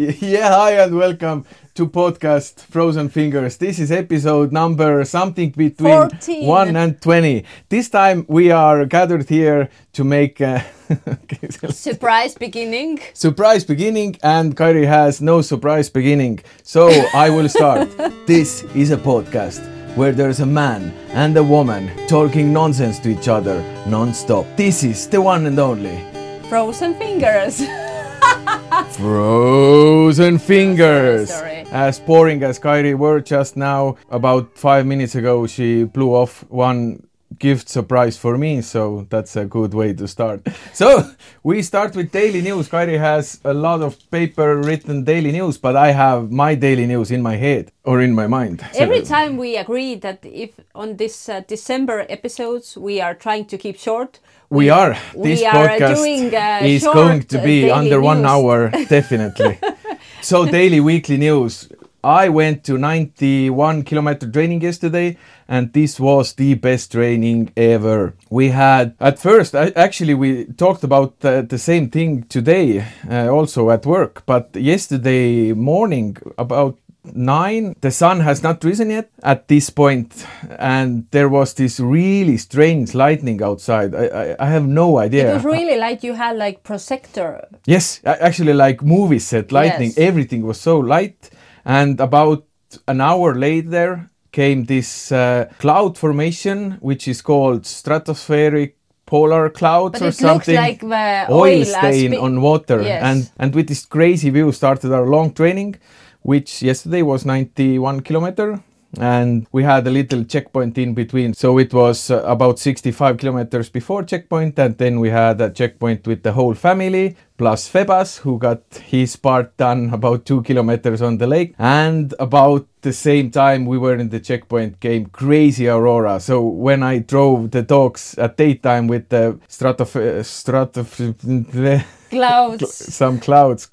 Yeah, hi and welcome to podcast Frozen Fingers. This is episode number something between 14. 1 and 20. This time we are gathered here to make uh, a Surprise beginning. surprise beginning and Kairi has no surprise beginning. So I will start. this is a podcast where there's a man and a woman talking nonsense to each other non-stop. This is the one and only Frozen fingers. Frozen fingers. Sorry. As boring as Kairi were just now, about five minutes ago, she blew off one gift surprise for me, so that's a good way to start. So we start with daily news. Kairi has a lot of paper written daily news, but I have my daily news in my head or in my mind. Every So- time we agree that if on this uh, December episodes we are trying to keep short. We are. we This are podcast doing, uh, is going to uh, be daily under one hour, definitely. so daily, weekly news. I went to 91 kilometer training yesterday, and this was the best training ever. We had at first, I, actually, we talked about uh, the same thing today, uh, also at work. But yesterday morning, about nine the sun has not risen yet at this point and there was this really strange lightning outside i i, I have no idea It was really like you had like projector. yes actually like movie set lightning Yes. everything was so light and about an hour later came this uh, cloud formation which is called stratospheric polar clouds But or it looks something. like the oil oil stain on water. Yes. and and with this crazy view started our long training which yesterday was 91 kilometer and we had a little checkpoint in between so it was uh, about 65 kilometers before checkpoint and then we had a checkpoint with the whole family plus Febas who got his part done about two kilometers on the lake and about the same time we were in the checkpoint came crazy aurora so when i drove the dogs at daytime with the stratof stratof Clouds. some clouds,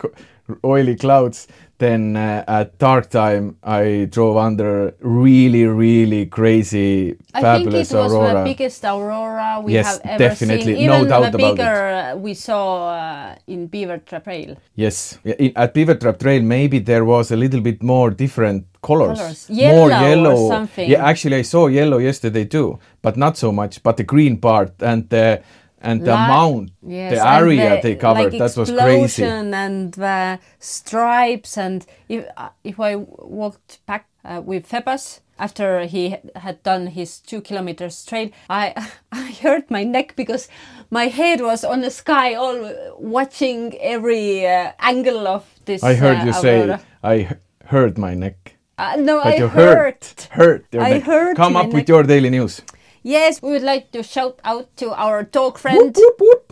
oily clouds. Then uh, at dark time, I drove under really, really crazy, I think it fabulous was aurora. the biggest aurora we Yes, have ever definitely. seen. No Even doubt the bigger uh, we saw uh, in Beaver Trap Trail. Yes, at Beaver Trap Trail, maybe there was a little bit more different colors, Colours. more Yellow or yellow. something. Yeah, actually, I saw yellow yesterday too, but not so much. But the green part and the and the Li- amount, Yes, the area the, they covered, like, that was crazy. and the stripes and if uh, if I walked back uh, with Febas after he had done his two kilometers trail, I I hurt my neck because my head was on the sky, all watching every uh, angle of this. I heard uh, you say I hurt my neck. Uh, no, But I you hurt. hurt, hurt your I neck. hurt Come up neck. with your daily news. Yes, we would like to shout out to our dog friend.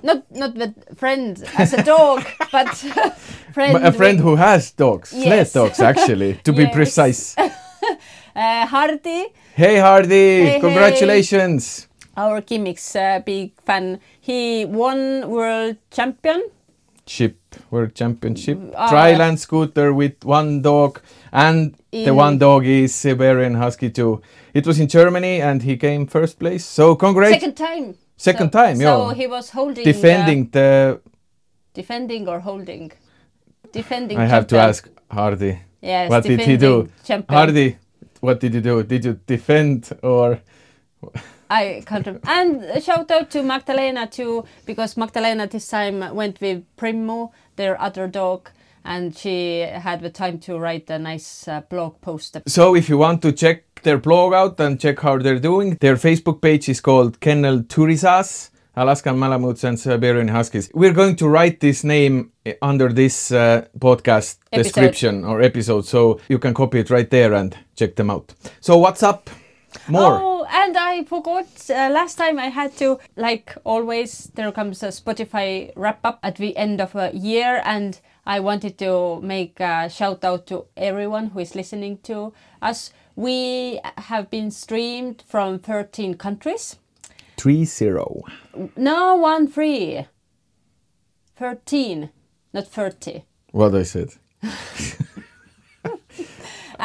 Not not the friend as a dog, but friend. a friend with- who has dogs, sled dogs actually, to be precise. uh, Hardy, Hey Hardy, hey. congratulations! our Kimmik's uh, big fan. He won world champion. Chip World Championship, Ah. Dryland scooter with one dog, and the one dog is Siberian Husky too. It was in Germany, and he came first place. So congrats! Second time. Second so, time, yeah. So he was holding. defending the. Uh, defending or holding. Defending. I have to ask Hardy. Yes. what did he do? Champion. Hardy, what did you do? Did you defend or? I can't remember. And a shout out to Magdalena too, because Magdalena this time went with Primo, their other dog, and she had the time to write a nice uh, blog post. So if you want to check their blog out and check how they're doing, their Facebook page is called Kennel Thurisaz, Alaskan Malamutes and Siberian Huskies. We're going to write this name eh, under this uh, podcast Episode. description or episode, so you can copy it right there and check them out. So what's up? More. Oh, and I forgot uh, last time I had to, like always, there comes a Spotify wrap up at the end of a year, and I wanted to make a shout out to everyone who is listening to us. We have been streamed from 13 countries. Three zero. No, one three. 13, not 30. What I said.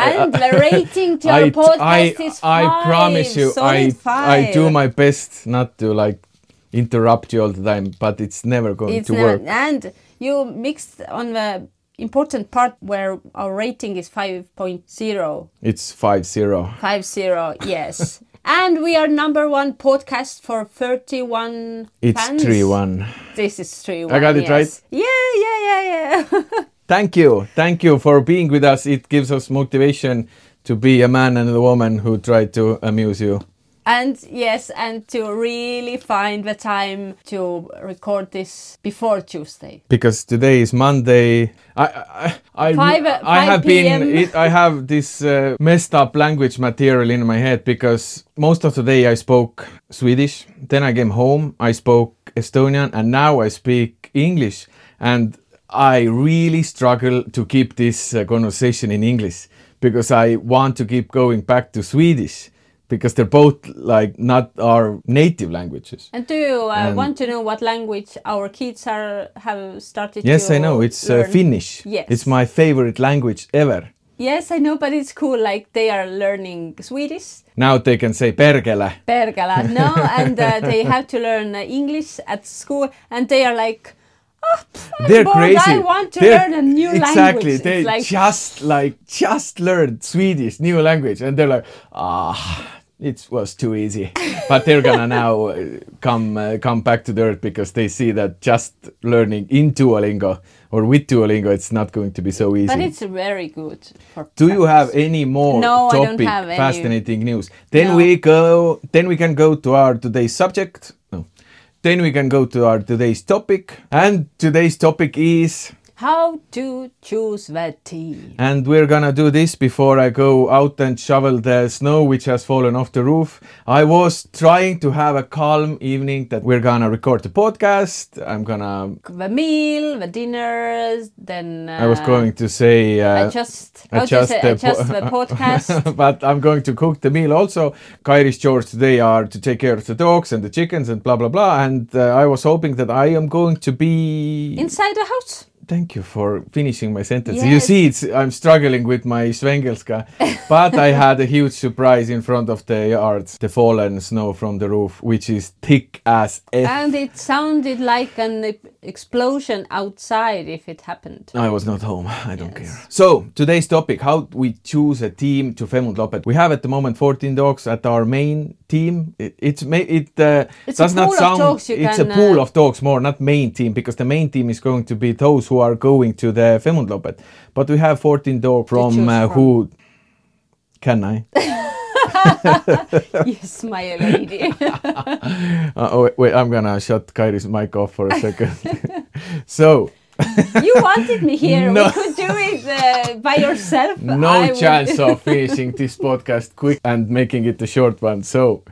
And uh, the rating to our I, podcast I, is I five. promise you, I, I do my best not to like interrupt you all the time, but it's never going It's to not- work. And you mixed on the important part where our rating is 5.0. It's 5 0. 50, yes. and we are number one podcast for 31 It's fans. 3 1. This is 3 1. I got it yes. Yeah, yeah, yeah, yeah. Thank you. Thank you for being with us. It gives us motivation to be a man and a woman who try to amuse you. and yes, and to really find the time to record this before Tuesday. Because today is Monday. I I I, Five- I five have been it, I have this uh, messed up language material in my head because most of the day I spoke Swedish. Then I came home, I spoke Estonian, and now I speak English. And I really struggle to keep this uh, conversation in English because I want to keep going back to Swedish because they're both like not our native languages. And do you uh, And- want to know what language our kids are have started Yes, I know. It's uh. Finnish. Yes. It's my favorite language ever. Yes, I know, but it's cool. Like they are learning Swedish, Now they can say perkele. Pergala, no, and uh, they have to learn English at school, and they are like, They're bored, crazy. I want to They're- learn a new exactly. language. It's They like, just like just learned Swedish, new language, and they're like, ah, it was too easy. but they're gonna now uh, come uh, come back to the earth because they see that just learning in Duolingo or with Duolingo, it's not going to be so easy. but it's very good for. Do you have any more No, I don't topic have any. fascinating news? Then No. we go then we can go to our today's subject. Then we can go to our today's topic. And today's topic is how to choose the team? and we're gonna do this before I go out and shovel the snow which has fallen off the roof. I was trying to have a calm evening that we're gonna record the podcast. I'm gonna The meal, the dinners, then. Uh, I was going to say uh, adjust. How to adjust say, the adjust po- the podcast. but I'm going to cook the meal also. Kairi's chores today are to take care of the dogs and the chickens and blah blah blah. And uh, I was hoping that I am going to be. Inside the house. Thank you for finishing my sentence. You see, it's I'm struggling with my Svengelska, but I had a huge surprise in front of the yard. The fallen snow from the roof, which is thick as F. And it sounded like an explosion outside if it happened. I was not home. I don't care. So today's topic: how we choose a team to Femundloppet. We have at the moment 14 dogs at our main team. It, it's it uh, It's a does not pool of sound. dogs you it's can, a pool uh, of dogs more, not main team, because the main team is going to be those who are going to the Femundloppet. But we have 14 dogs from uh, from. who. Can I? yes, my lady. Uh, oh, wait, wait, I'm gonna shut Kairi's mic off for a second. so, you wanted me here. No. We could do it uh, by yourself. no I chance of finishing this podcast quick and making it a short one. So,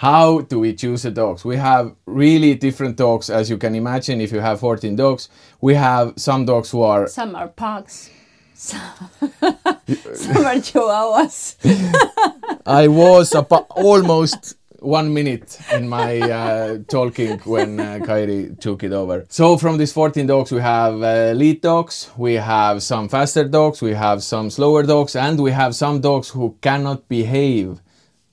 how do we choose the dogs? We have really different dogs, as you can imagine. If you have 14 dogs, we have some dogs who are Some are pugs. Some, some are chihuahuas. I was almost one minute in my uh, talking when uh, Kairi took it over. So from these 14 dogs, we have uh, lead dogs, we have some faster dogs, we have some slower dogs, and we have some dogs who cannot behave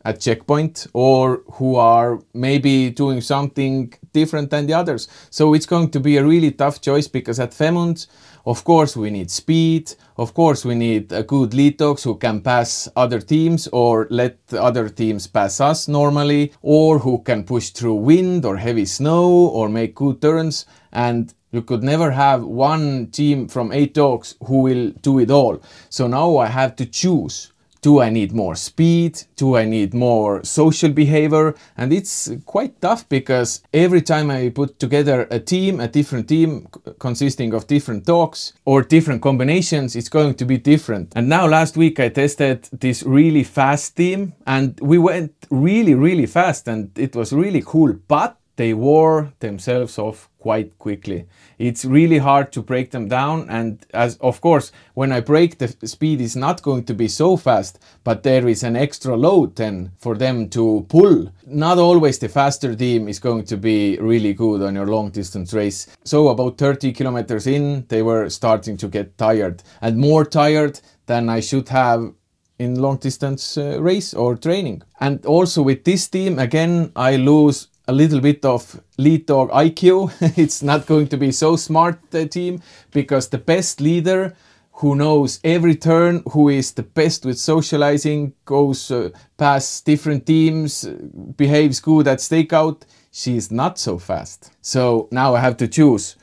at checkpoint or who are maybe doing something different than the others. So it's going to be a really tough choice because at Femund, of course, we need speed. Of course, we need a good lead dogs who can pass other teams or let other teams pass us normally, or who can push through wind or heavy snow or make good turns. And you could never have one team from eight dogs who will do it all. So now I have to choose do I need more speed? Do I need more social behavior? And it's quite tough because every time I put together a team, a different team consisting of different dogs or different combinations, it's going to be different. And now last week I tested this really fast team and we went really, really fast and it was really cool. But they wore themselves off quite quickly. It's really hard to break them down and as of course when I break the speed is not going to be so fast but there is an extra load then for them to pull. Not always the faster team is going to be really good on your long distance race. So about 30 kilometers in they were starting to get tired and more tired than I should have in long distance uh, race or training. And also with this team, again, I lose a little bit of lead dog IQ. it's not going to be so smart uh, team because the best leader who knows every turn, who is the best with socializing, goes uh, past different teams, uh, behaves good at stakeout, she is not so fast. So now I have to choose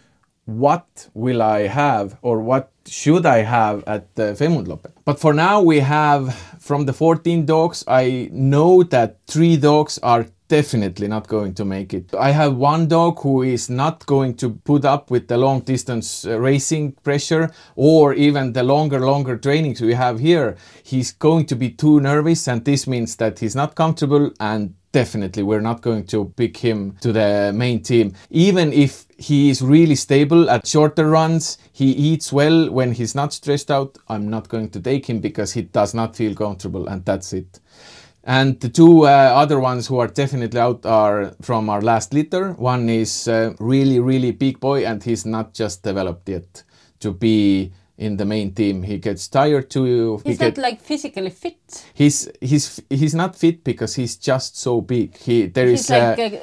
what will I have or what should I have at the Femundloppet. But for now we have from the 14 dogs, I know that three dogs are definitely not going to make it. I have one dog who is not going to put up with the long distance uh, racing pressure or even the longer, longer trainings we have here. He's going to be too nervous, and this means that he's not comfortable and definitely we're not going to pick him to the main team. Even if he is really stable at shorter runs, he eats well when he's not stressed out, I'm not going to take him because he does not feel comfortable, and that's it. And the two uh, other ones who are definitely out are from our last litter. One is uh, really, really big boy, and he's not just developed yet to be in the main team. He gets tired too. He's he not get- like physically fit. he's he's he's not fit because he's just so big. He there He's is like uh,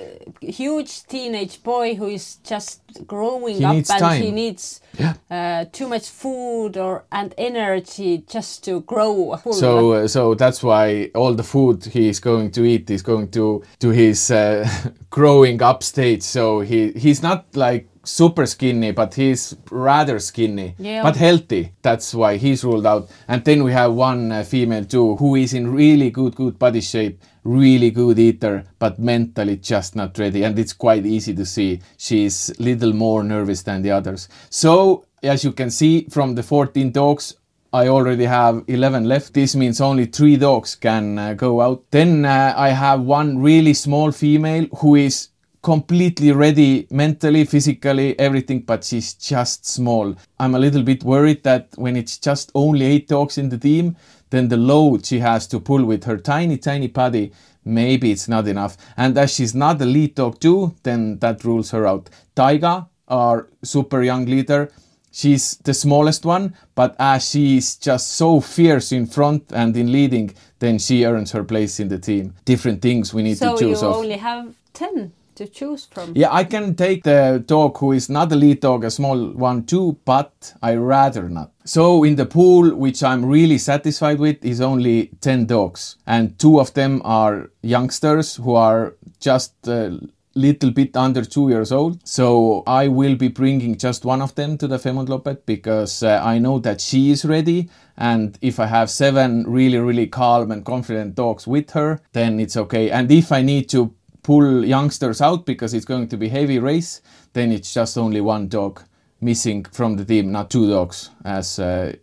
a huge teenage boy who is just growing up and he needs Yeah. uh, too much food or and energy just to grow. So, uh, so that's why all the food he is going to eat is going to to his uh, growing up stage. So he he's not like super skinny, but he's rather skinny, Yeah. but healthy. That's why he's ruled out. And then we have one uh, female too, who is in really good good body shape, really good eater, but mentally just not ready. And it's quite easy to see she's little more nervous than the others. So as you can see from the 14 dogs, I already have 11 left. This means only three dogs can uh, go out. Then uh, I have one really small female who is completely ready mentally, physically, everything, but she's just small. I'm a little bit worried that when it's just only eight dogs in the team, then the load she has to pull with her tiny, tiny body, maybe it's not enough. And as she's not a lead dog too, then that rules her out. Taiga, our super young leader, She's the smallest one, but as she is just so fierce in front and in leading, then she earns her place in the team. Different things we need so to you choose of. only have ten to choose from. Yeah, I can take the dog who is not a lead dog, a small one too, but I rather not. So in the pool, which I'm really satisfied with, is only 10 dogs. And two of them are youngsters who are just a little bit under two years old. So I will be bringing just one of them to the Femundloppet because uh, I know that she is ready. And if I have seven really, really calm and confident dogs with her, then it's okay. And if I need to pull youngsters out because it's going to be heavy race, then it's just only one dog missing from the team, not two dogs, as uh,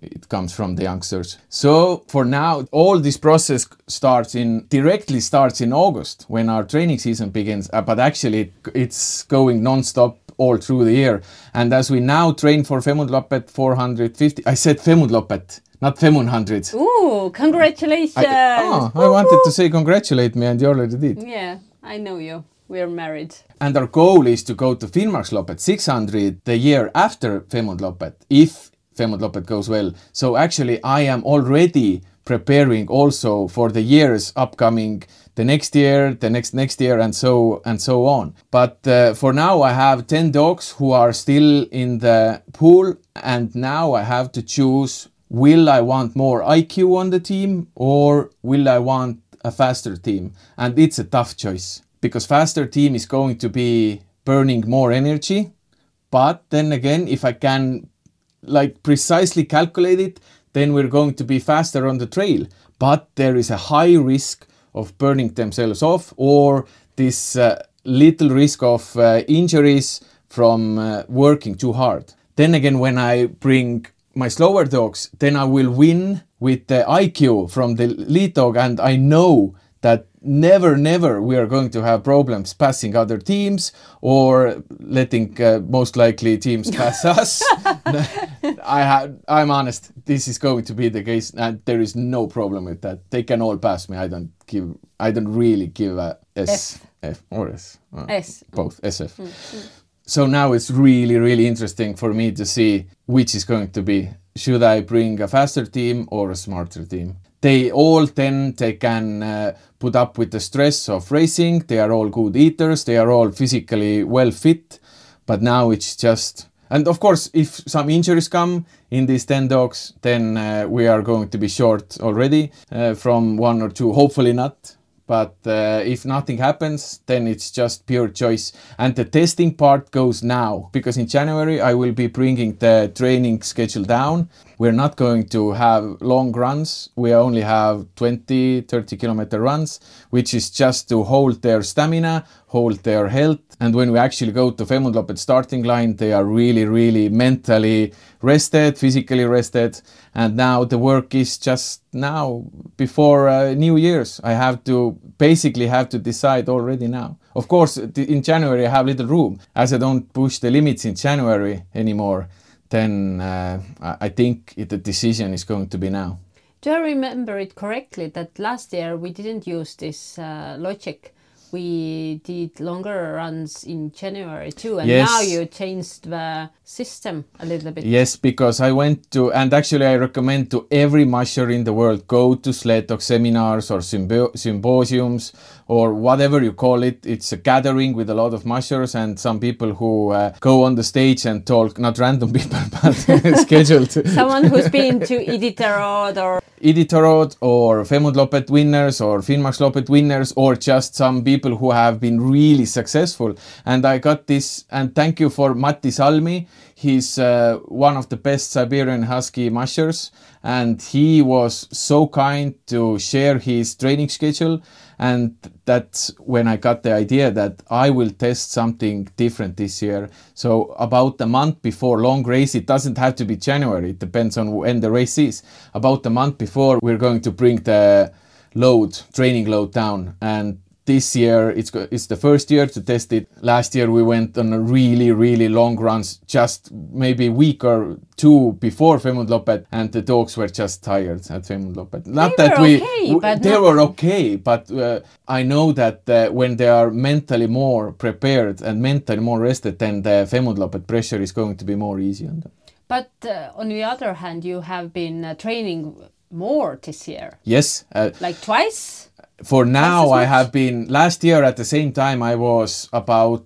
it comes from the youngsters. So for now, all this process starts in directly starts in August when our training season begins. Uh, but actually, it, it's going non-stop all through the year. And as we now train for Femundloppet 450, I said Femundloppet, not Femun hundreds. Ooh, congratulations! I, oh, I wanted to say congratulate me, and you already did. Yeah, I know you. We're married. And our goal is to go to Finnmarksloppet 600 the year after Femundloppet, if Femundloppet goes well. So actually, I am already preparing also for the years upcoming, the next year, the next next year, and so and so on. But uh, for now, I have 10 dogs who are still in the pool, and now I have to choose: will I want more IQ on the team, or will I want a faster team? And it's a tough choice because faster team is going to be burning more energy. But then again if i can like precisely calculate it then we're going to be faster on the trail. But there is a high risk of burning themselves off or this uh, little risk of uh, injuries from uh, working too hard. Then again when i bring my slower dogs then i will win with the iq from the lead dog and i know that never never we are going to have problems passing other teams or letting uh, most likely teams pass us. I have i'm honest this is going to be the case and there is no problem with that. They can all pass me. I don't give i don't really give a s f, or s uh, S. both sf so now it's really really interesting for me to see which is going to be should i bring a faster team or a smarter team they all then they can uh, put up with the stress of racing. They are all good eaters. They are all physically well fit. But now it's just and of course, if some injuries come in these 10 dogs, then uh, we are going to be short already uh, from one or two, hopefully not. But uh, if nothing happens, then it's just pure choice. And the testing part goes now because in January I will be bringing the training schedule down. We're not going to have long runs. We only have 20, 30 kilometer runs, which is just to hold their stamina, hold their health. And when we actually go to Femundloppet starting line, they are really, really mentally rested, physically rested. And now the work is just now before uh, New Year's. I have to basically have to decide already now. Of course, in January I have little room as I don't push the limits in January anymore then uh, I think it, the decision is going to be now. Do I remember it correctly that last year we didn't use this uh, logic? We did longer runs in January too, and yes. now you changed the system a little bit. Yes, because I went to, and actually I recommend to every musher in the world go to sled talk seminars or symbo- symposiums or whatever you call it. It's a gathering with a lot of mushers and some people who uh, go on the stage and talk, not random people, but scheduled. Someone who's been to Iditarod or Iditarod or Femundloppet winners or Finnmarksloppet winners or just some people who have been really successful. And I got this, and thank you for Matti Salmi. He's uh, one of the best Siberian Husky mushers, and he was so kind to share his training schedule and that's when I got the idea that I will test something different this year. So about a month before long race, it doesn't have to be January. It depends on when the race is. About a month before, we're going to bring the load, training load down. And this year it's it's the first year to test it. Last year we went on a really really long runs, just maybe a week or two before Femundloppet, and the dogs were just tired at Femundloppet. Not they that we okay, they not... were okay, but uh, I know that uh, when they are mentally more prepared and mentally more rested, then the Femundloppet pressure is going to be more easy on them. But uh, on the other hand, you have been uh, training more this year. Yes, uh, like twice for now I have been last year at the same time I was about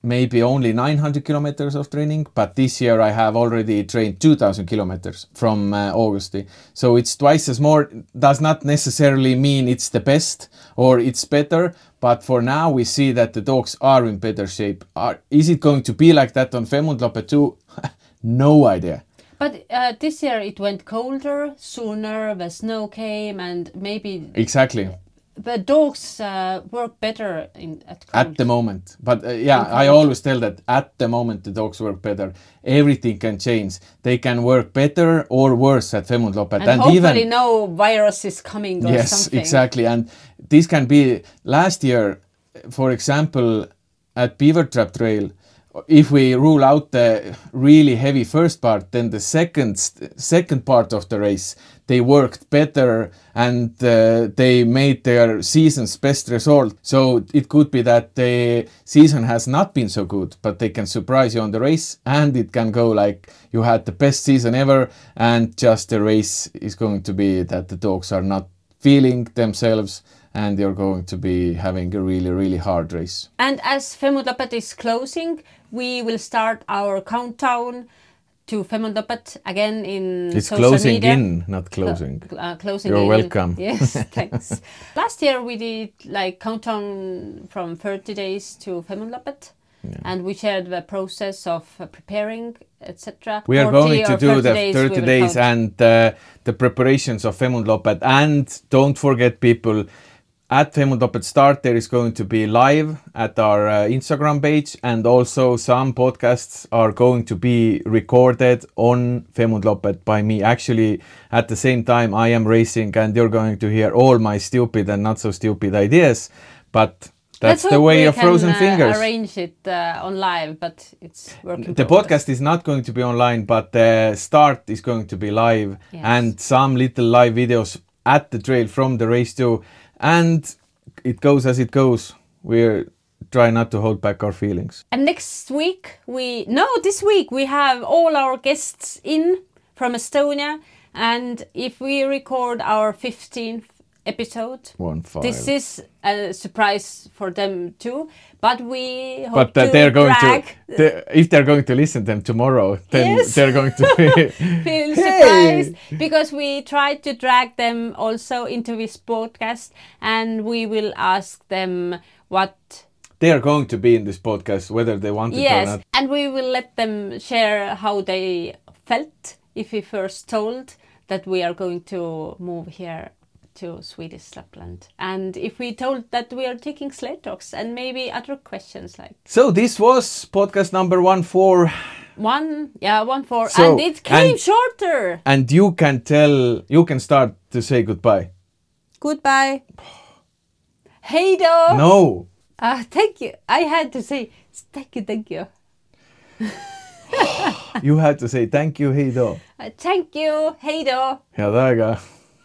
maybe only 900 kilometers of training but this year I have already trained 2000 kilometers from uh, August. So it's twice as more does not necessarily mean it's the best or it's better but for now we see that the dogs are in better shape. Are, is it going to be like that on Femundloppet too? No idea. But uh, this year it went colder sooner the snow came and maybe exactly the dogs uh, work better in at at the moment. But uh, yeah i always tell that at the moment the dogs work better. Everything can change. They can work better or worse at Femundloppet. And, and hopefully even no virus is coming or yes something. exactly. And this can be last year for example at beaver trap trail if we rule out the really heavy first part, then the second second part of the race they worked better and uh, they made their season's best result. So it could be that the season has not been so good, but they can surprise you on the race, and it can go like you had the best season ever, and just the race is going to be that the dogs are not feeling themselves and they're going to be having a really, really hard race. And as Femundloppet is closing, we will start our countdown to Femundloppet again in it's social closing media. in, not closing. Cl uh, closing You're in. welcome. Yes, thanks. Last year we did like countdown from 30 days to Femundloppet. Yeah. And we shared the process of preparing, etc. We are going to do the 30 days and uh, the preparations of Femundloppet. And don't forget, people, at Start, there is going to be live at our uh, Instagram page, and also some podcasts are going to be recorded on Femundloppet by me. Actually, at the same time, I am racing, and you're going to hear all my stupid and not so stupid ideas. But that's Let's the way of can, frozen uh, fingers. Arrange it uh, on live, but it's working. The podcast is not going to be online, but the start is going to be live, yes. and some little live videos at the trail from the race too and it goes as it goes. We're try not to hold back our feelings. And next week we no, this week we have all our guests in from Estonia And if we record our 15th episode, One five. this is a surprise for them too. But we hope but that to they're going to they, if they're going to listen them tomorrow then Yes. they're going to be feel Hey! surprised because we tried to drag them also into this podcast and we will ask them what they are going to be in this podcast whether they want it or yes not and we will let them share how they felt if we first told that we are going to move here to Swedish Lapland and if we told that we are taking sled talks and maybe other questions like so this was podcast number one four. One yeah one four. So, and it came and- shorter. and you can tell you can start to say goodbye. Goodbye. Hey do no. Uh, thank you. I had to say thank you, thank you. you had to say thank you heido Uh, thank you, Heido. head aega